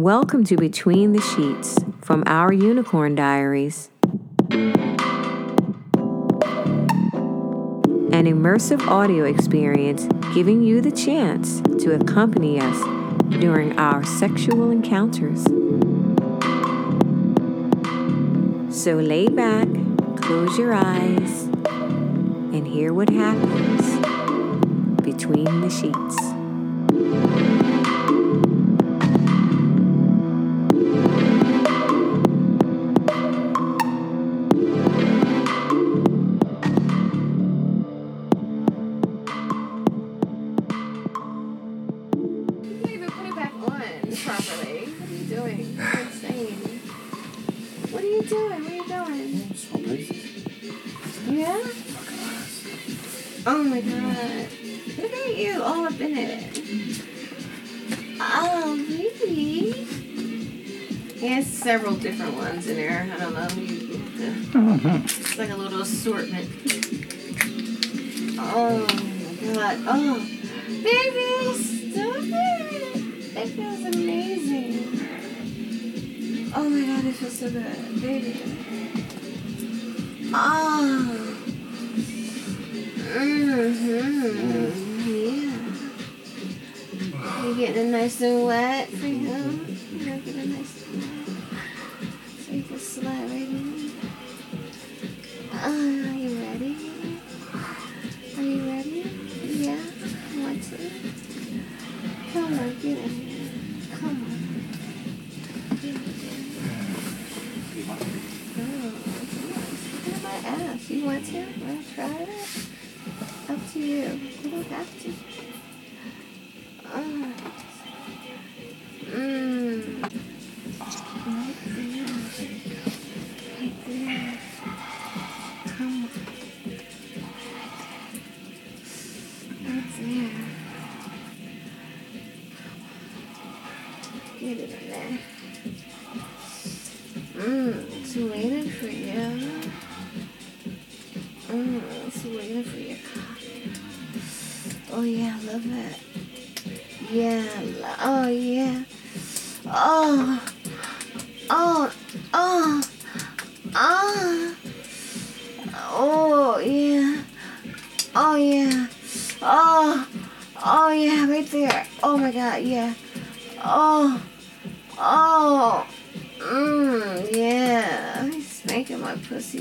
Welcome to Between the Sheets from our Unicorn Diaries. An immersive audio experience giving you the chance to accompany us during our sexual encounters. So lay back, close your eyes, and hear what happens between the sheets. Yeah? Oh my god. Look at you all up in it. Ah, oh, baby. He has several different ones in there. I don't know. To- It's like a little assortment. Oh my god. Oh. Baby, stop it. It feels amazing. Oh my god, it feels so good. Baby. Oh. Mm-hmm. Yeah. You getting it nice and wet for him? You gotta get it nice and wet. So you can slide right in. Uh, are you ready? Are you ready? Yeah? Want to? Come on, get in here. Come on. Get in here. Oh, at my ass. You want to? Want to try it? Up to you. You don't have to. Mmm.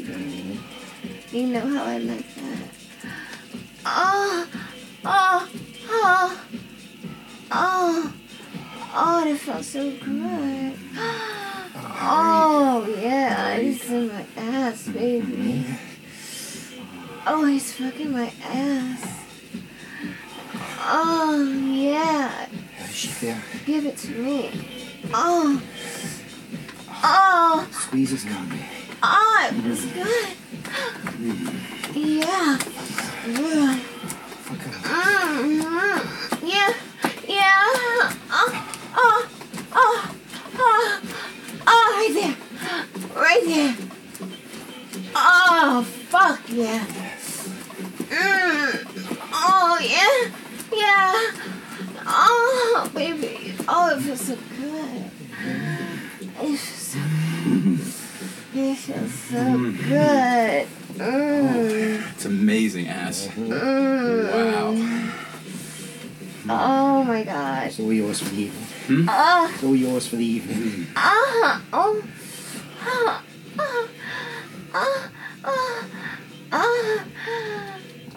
Baby. You know how I like that. Oh, oh, oh, oh, oh, that felt so good. Oh, yeah, he's in my ass, baby. Oh, he's fucking my ass. Oh, yeah. How does she feel? Give it to me. Oh. Oh. Squeeze his cock. Oh, it was good. Yeah. Him. Mm-hmm. Yeah. Yeah. Oh. Oh. Oh. Oh. Oh, right there. Right there. Oh, fuck yeah. Mm. Oh, yeah. Yeah. Oh, baby. Oh, it feels so good. It feels so It feels so good. Mm. It's amazing ass. Mm. Wow. Oh my gosh. It's all yours for the evening. Ah. It's all yours for the evening. Ah. Oh. Ah. Ah. Ah. Ah. Ah.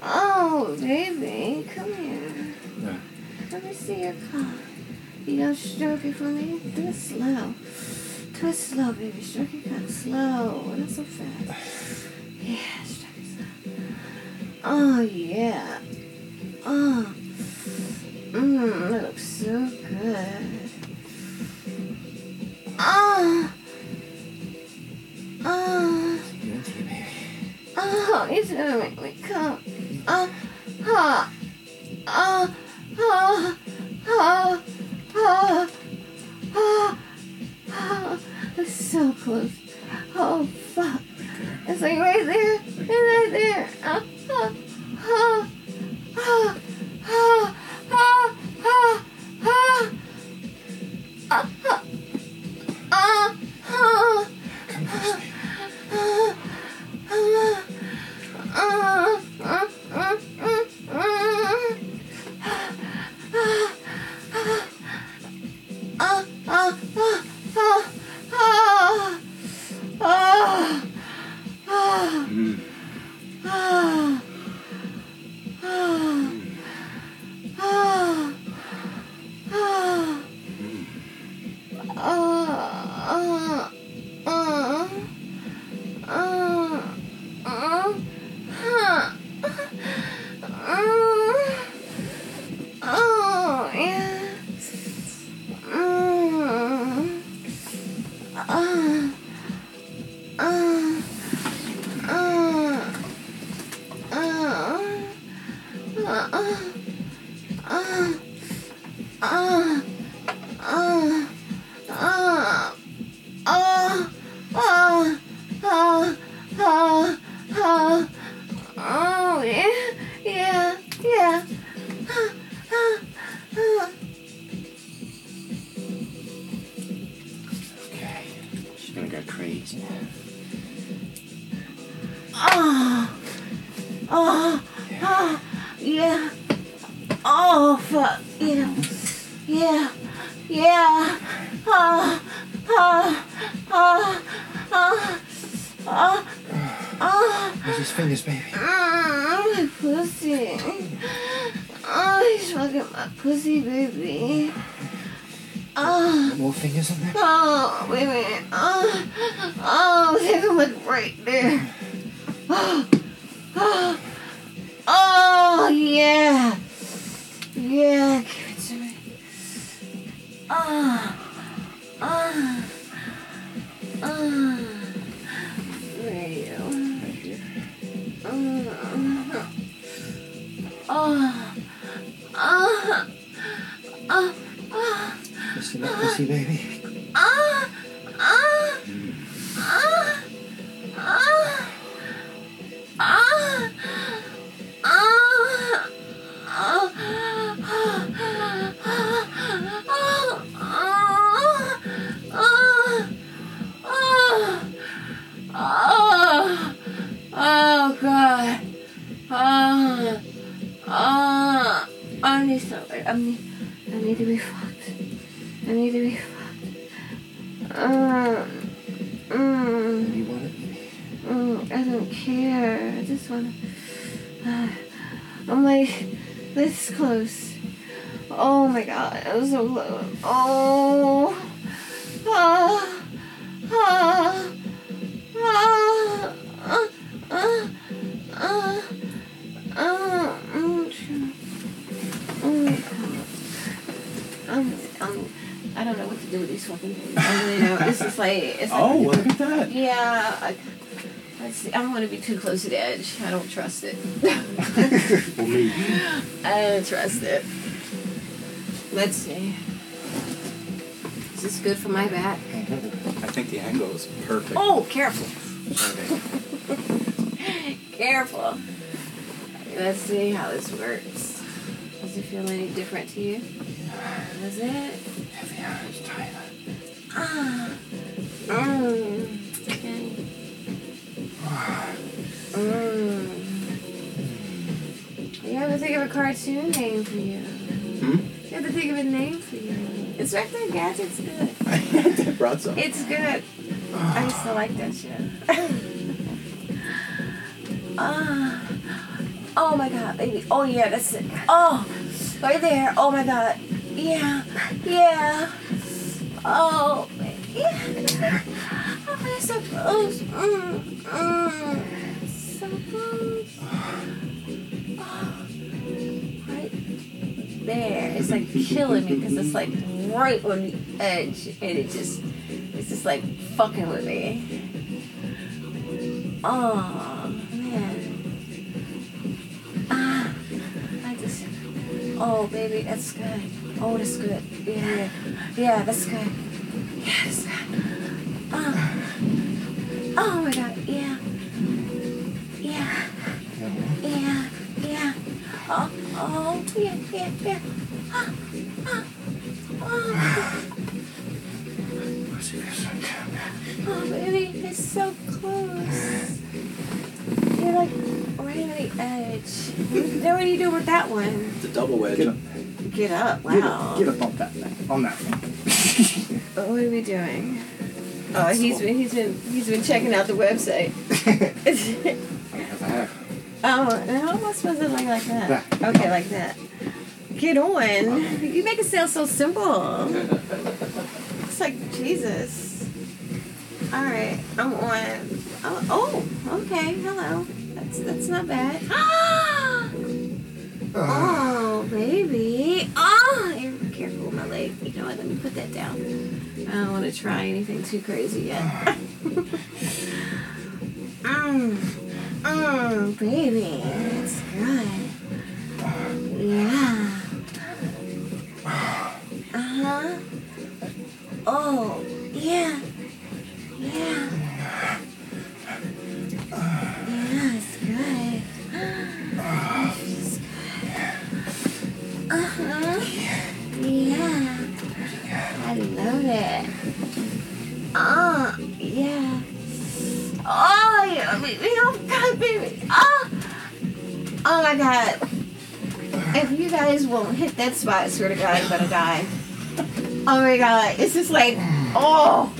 Oh, baby, come here. Yeah. Let me see your cock. You gonna stroke it for me? Do it slow. Do slow, baby. Stroke your cock slow. Not so fast. Yeah, stroke it slow. Oh, yeah. Oh. Mmm, that looks so good. Oh. Oh. Oh, he's gonna make me come. Oh, oh, oh, oh, oh, oh, oh, oh. oh. So close. Oh, fuck. It's like right there. It's right there. Oh, oh, oh, oh, oh, look right there. Oh, oh, oh, yeah. Yeah, give it to me. Ah, ah, ah. Where are you? Right here. Oh, oh, oh, oh, oh, Listen that pussy, baby. Um, mm, mm, I don't care. I just want to. I'm like this close. Oh my god, I was so close. Oh. Ah. Ah. Do with these fucking things. I really don't. This is like, it's like, Oh, look at that. yeah. I, let's see. I don't want to be too close to the edge. I don't trust it. Well, me. I don't trust it. Let's see. Is this good for my back? I think the angle is perfect. Oh, careful. Okay. Careful. Let's see how this works. Does it feel any different to you? Does it? Tyler. Ah. Mm. Okay. Mm. You have to think of a cartoon name for you. Hmm? You have to think of a name for you. Inspector Gadget's good. I brought some. It's good. I used to like that shit. Ah. oh my god, baby. Oh yeah, that's it. Oh, right there. Oh my god. Yeah. Yeah. Oh. Yeah. So close. Mm, mm. So close. Oh. Right there. It's like killing me because it's like right on the edge and it just it's just like fucking with me. Oh man. Ah I just Oh baby, that's good. Oh that's good. Yeah, yeah. Yeah, that's good. Yeah. Oh. Oh my god, yeah. Yeah. Yeah, yeah. Oh, oh, yeah, yeah, yeah. Ah, ah, oh. Oh, baby, it's so close. You're like right wedge. Then what do you do with that one? A double wedge. Get up. Get. Get Wow. up. Get up on that thing. On that thing. What are we doing? Oh, he's been he's been he's been checking out the website. Because I have. oh, how am I supposed to like like that? Okay, like that. Get on. You make it sound so simple. It's like Jesus. All right, I'm on. Oh, oh okay. Hello. That's that's not bad. Ah! Oh, baby. Oh, careful with my leg. You know what? Let me put that down. I don't want to try anything too crazy yet. mm. Mm, baby. That's good. Yeah. Won't hit that spot, I swear to God, I'm gonna die. Oh, my God. It's just like, oh.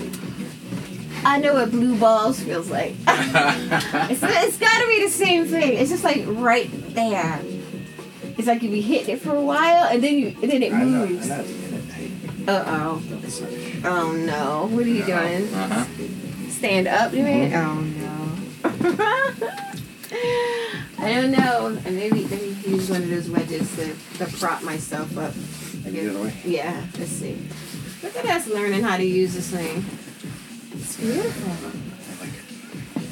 I know what blue balls feels like. it's, it's gotta be the same thing. It's just like right there. It's like if you hit it for a while and then you and then it I know. I moves. know. to get it. Hey, Uh oh. Oh no. What are you doing? Uh huh. Stand up, you mean? Oh no. I don't know. And maybe maybe use one of those wedges to, to prop myself up. Maybe the other way. Yeah, let's see. Look at us learning how to use this thing. It's beautiful. I like it.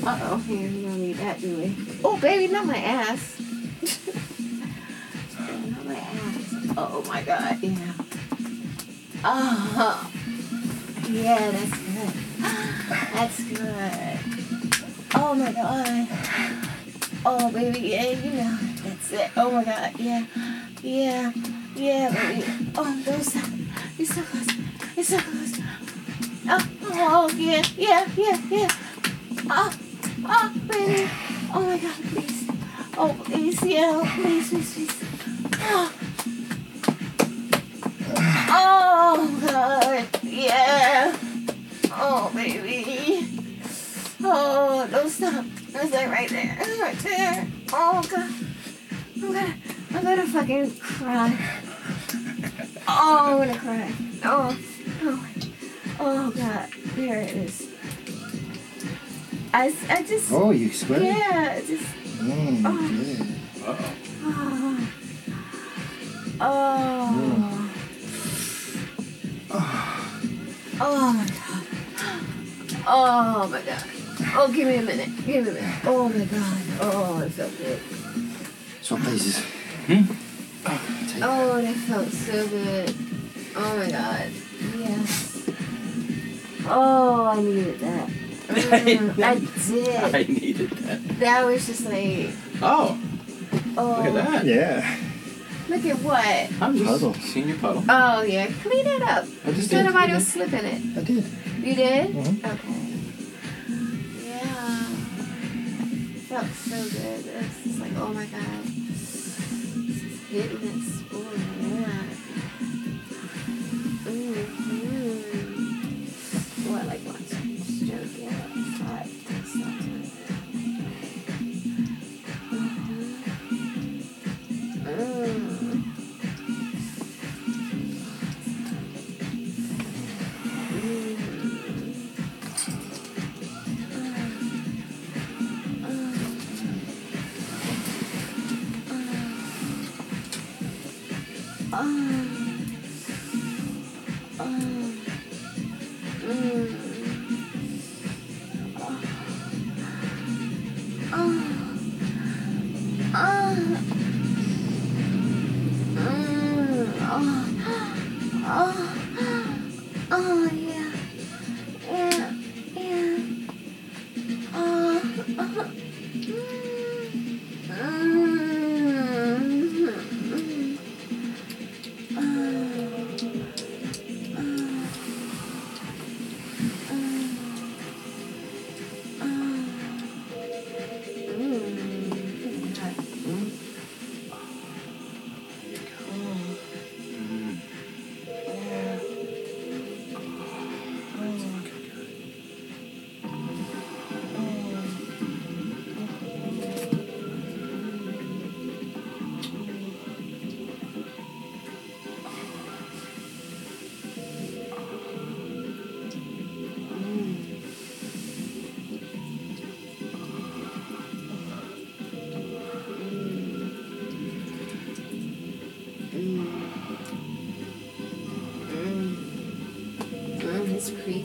Uh oh, here we don't need that, do we? Oh baby, not my ass. not my ass. Oh my god, yeah. Oh yeah, that's good. That's good. Oh my god. Oh baby, yeah, you know. That's it. Oh my god, yeah. Yeah. Yeah, baby. Oh, those you're so close. You're so close. Oh, oh yeah, yeah, yeah, yeah. Oh, oh, baby. Oh my God, please. Oh, please, yeah, please, please, please. Oh, oh God, yeah. Oh, baby. Oh, don't stop. It's like right there. It's right there. Oh God. I'm gonna, I'm gonna fucking cry. Oh, I'm gonna cry. Oh, oh, oh God. There it is. I, I just, Oh, you sweaty? yeah, just, Mm, Oh. yeah. Uh oh. oh, oh, oh my God. Oh my God. Oh, give me a minute. Give me a minute. Oh my God. Oh, it felt good. Swap places. Hmm? Take Oh, that felt so good. Oh my God. Yes. Oh, I needed that. Mm, I did. I needed that. That was just like, Oh, oh. look at that. Yeah. Look at what? I'm just Puddle. seeing your puddle. Oh, yeah. Clean it up. I just So did. nobody was slipping it. I did. You did? Mhm. Okay. Felt so good. It's just like, oh my god. Hitting that spoon. Yeah. Mm-hmm. Oh, I like watching stroke. Yeah, it's hot. Oh, oh, oh, oh yeah, yeah,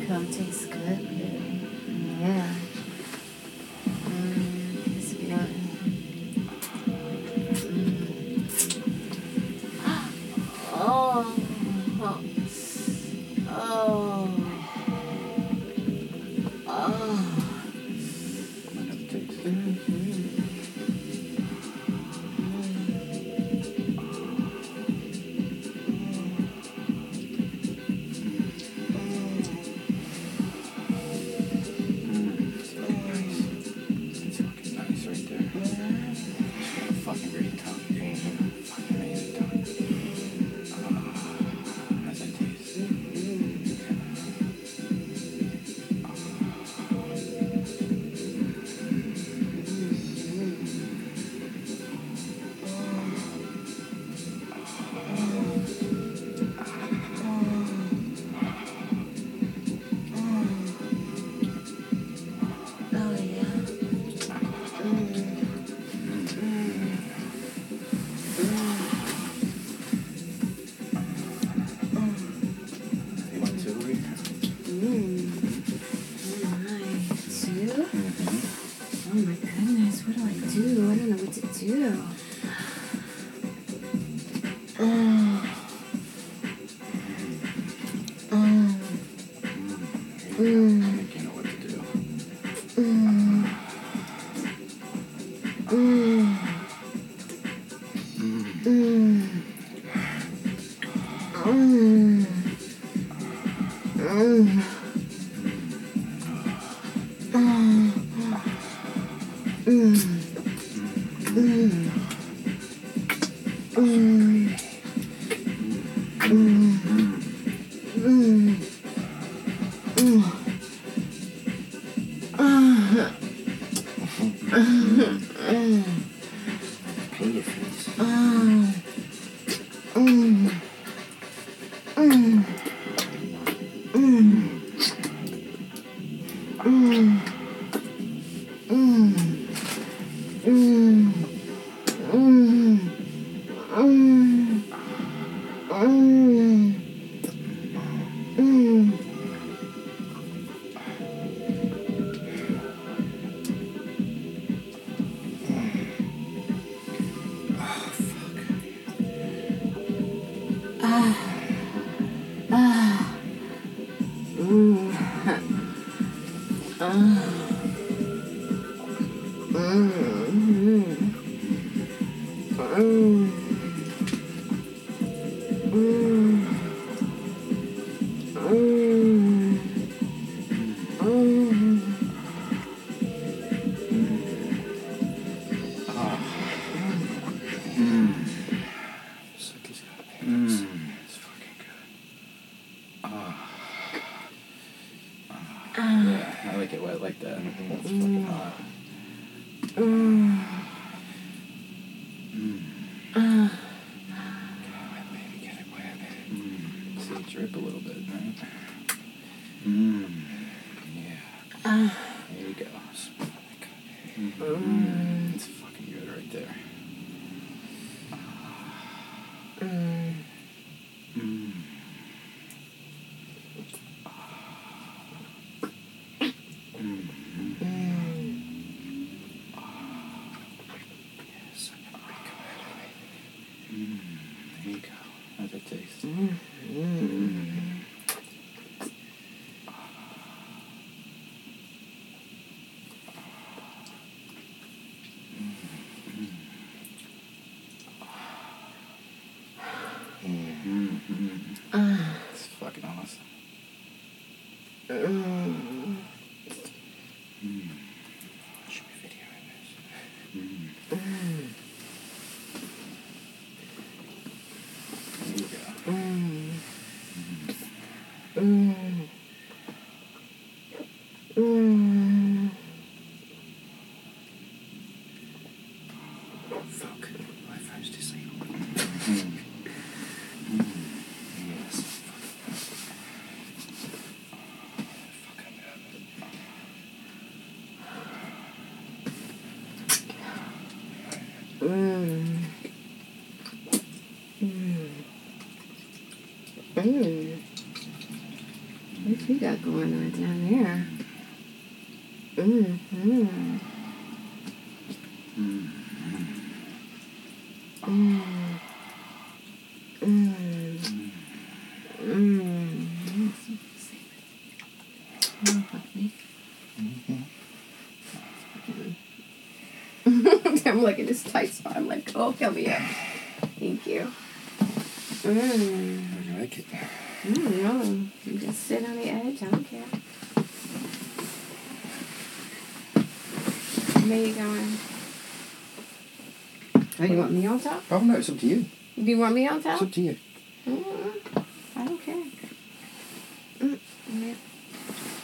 It tastes good. Mm. Mm. Mm. aftertaste. Mm. Mm-hmm. Mm. Mm-hmm. Mm. Mm. It's you got going on down there? Mm-hmm. Mm. Hmm. Mm. Hmm. Mm. Hmm. Mm. Oh, fuck me. I'm like in this tight spot. I'm like, oh, fill me up. Thank you. Mm. I like it. Mm, no, you just sit on the edge. I don't care. Where you going? Oh, you want me on top? Oh no, it's up to you. Do you want me on top? It's up to you. Mm, I don't care. Mm, yeah.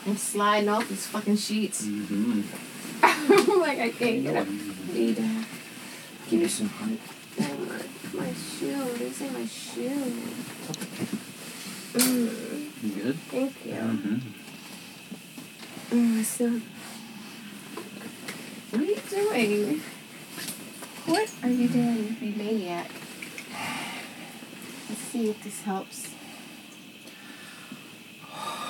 I'm sliding off these fucking sheets. Mm-hmm. I'm like, I can't get up. Need to Give me some height. Oh, my shoe. This ain't my shoe. Mm, You good? thank you. Mm-hmm. Mm, so, what are you doing? What are you doing, you maniac? Let's see if this helps.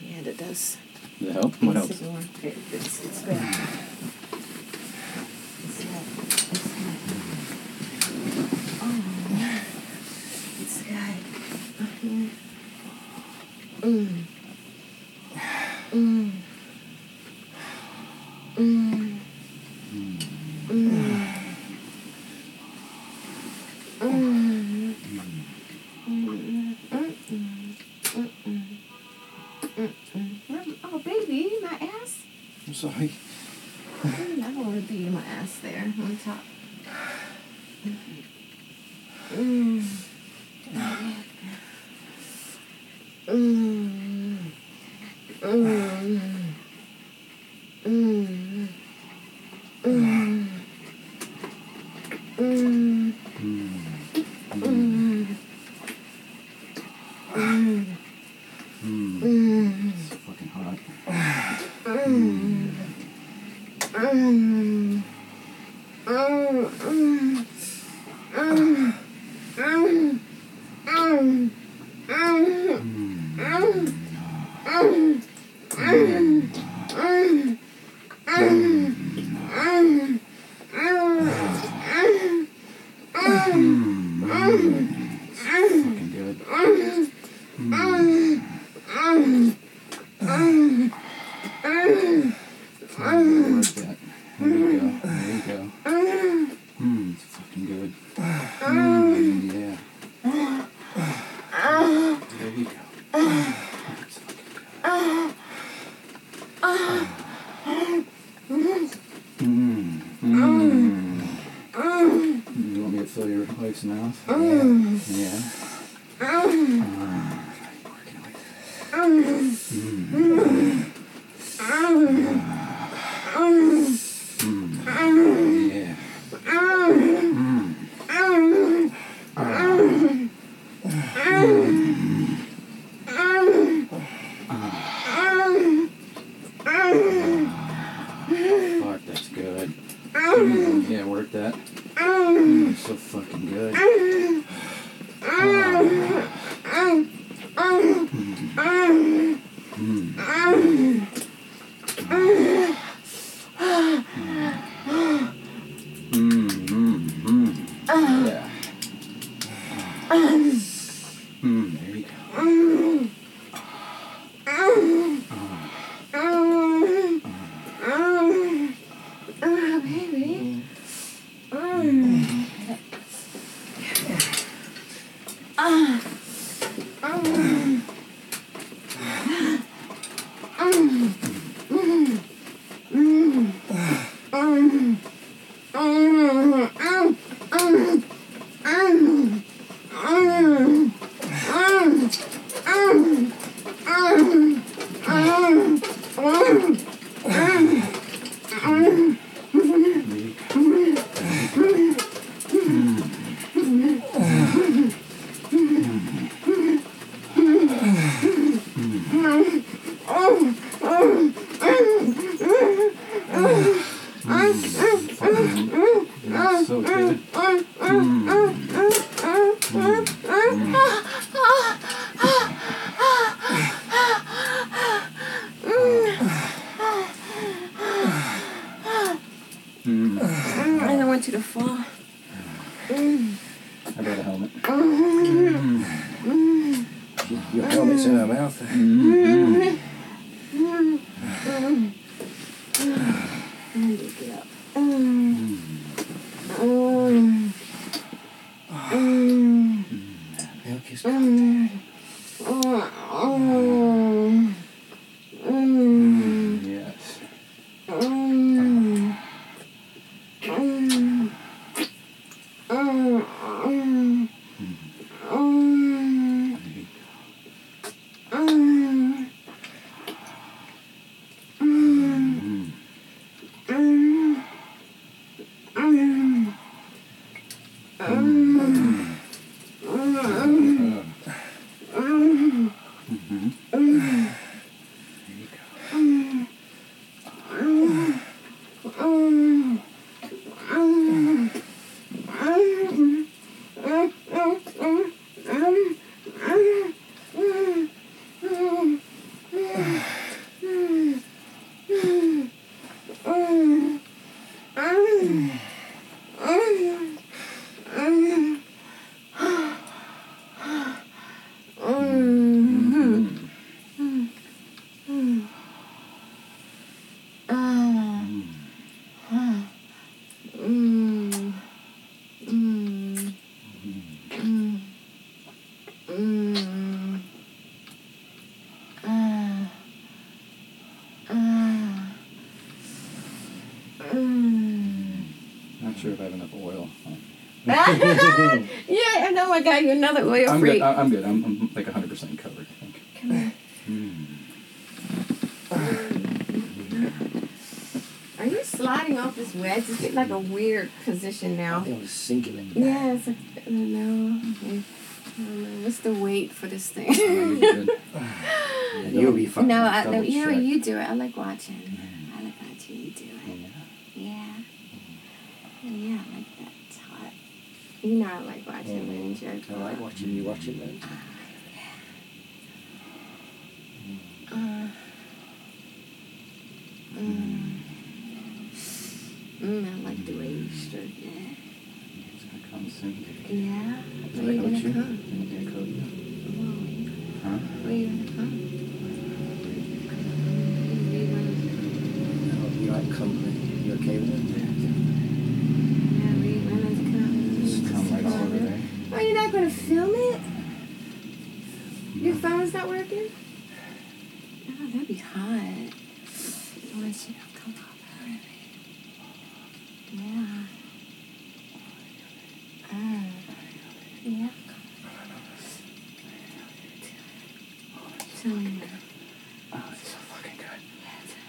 Yeah, that does. Does it help? What It's else? the one. It, it's, it's good. Sorry. I don't want to be in my ass there on top. Mm. Mm-hmm. So good. Sure if I have enough oil. yeah, I know I got you another oil I'm free. good. I- I'm good. I'm, I'm like 100% covered. I think. Come here. Hmm. Are you sliding off this wedge? It's getting like a weird position I now. think I was sinking in. Yeah, it's a, I don't know. I don't know. What's the weight for this thing? I'm good. Yeah, you'll be fine. no, I, Double you know you do it. I like watching. I like watching you do it. Yeah. Yeah, I like that. It's hot. You know I like watching jerk I like watching you watch it, man. Uh, mm. Mm, I like the way you stroke that. It's gonna come soon. Yeah. Where it you gonna come? Is it gonna come? Whoa, Huh? You gonna come? Where you gonna- Oh, you like company. You okay with it? yeah, where you gonna come? Just come right over there. Oh, you're not gonna film it? Your phone's not working? Oh, that'd be hot. I want you to come over. Yeah. Uh, yeah. Tell me now. Oh, it's so fucking good.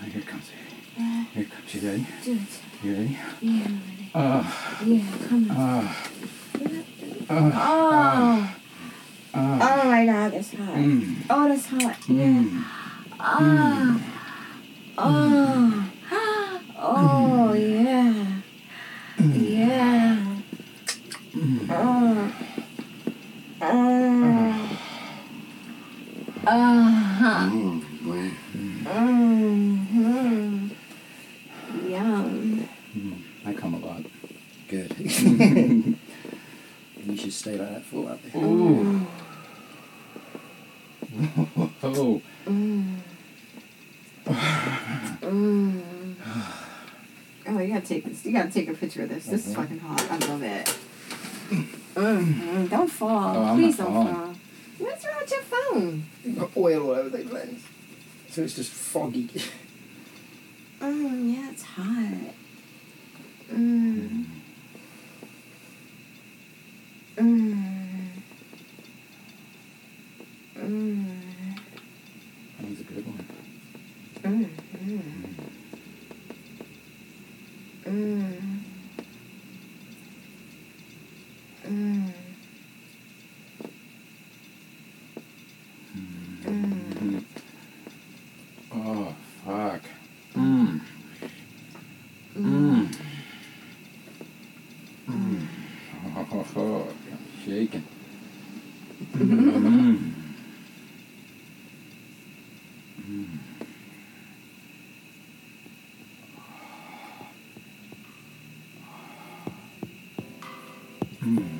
Oh, here it comes. Yeah, Here it comes. You ready? do it. You ready? Yeah, I'm ready. Uh, Yeah, come on. uh, Oh. uh, uh. Oh my god, that's hot. Mm. Oh, that's hot. Yeah. Mm. Ah. Oh. Oh, yeah. Yeah. Oh. Oh. Ah. Mm, boy. Mm-hmm. Yum. Mm. I come a lot. Good. you should stay like that for a while. Ooh. Oh. Mm. Mm. Oh, you gotta take this. You gotta take a picture of this. This is fucking hot. I love it. Mm. Don't fall. Oh, Please don't falling. fall. What's wrong with your phone? Got oil all over the lens. So it's just foggy. Mm, yeah, it's hot. Mm. Mm. Mm. That was a good one. Mm. Mm. Mm. Mm. Mm. Oh, fuck. Mm. Mm. Mm. Oh, oh, oh. I'm shaking. Mm. Mm. Mm.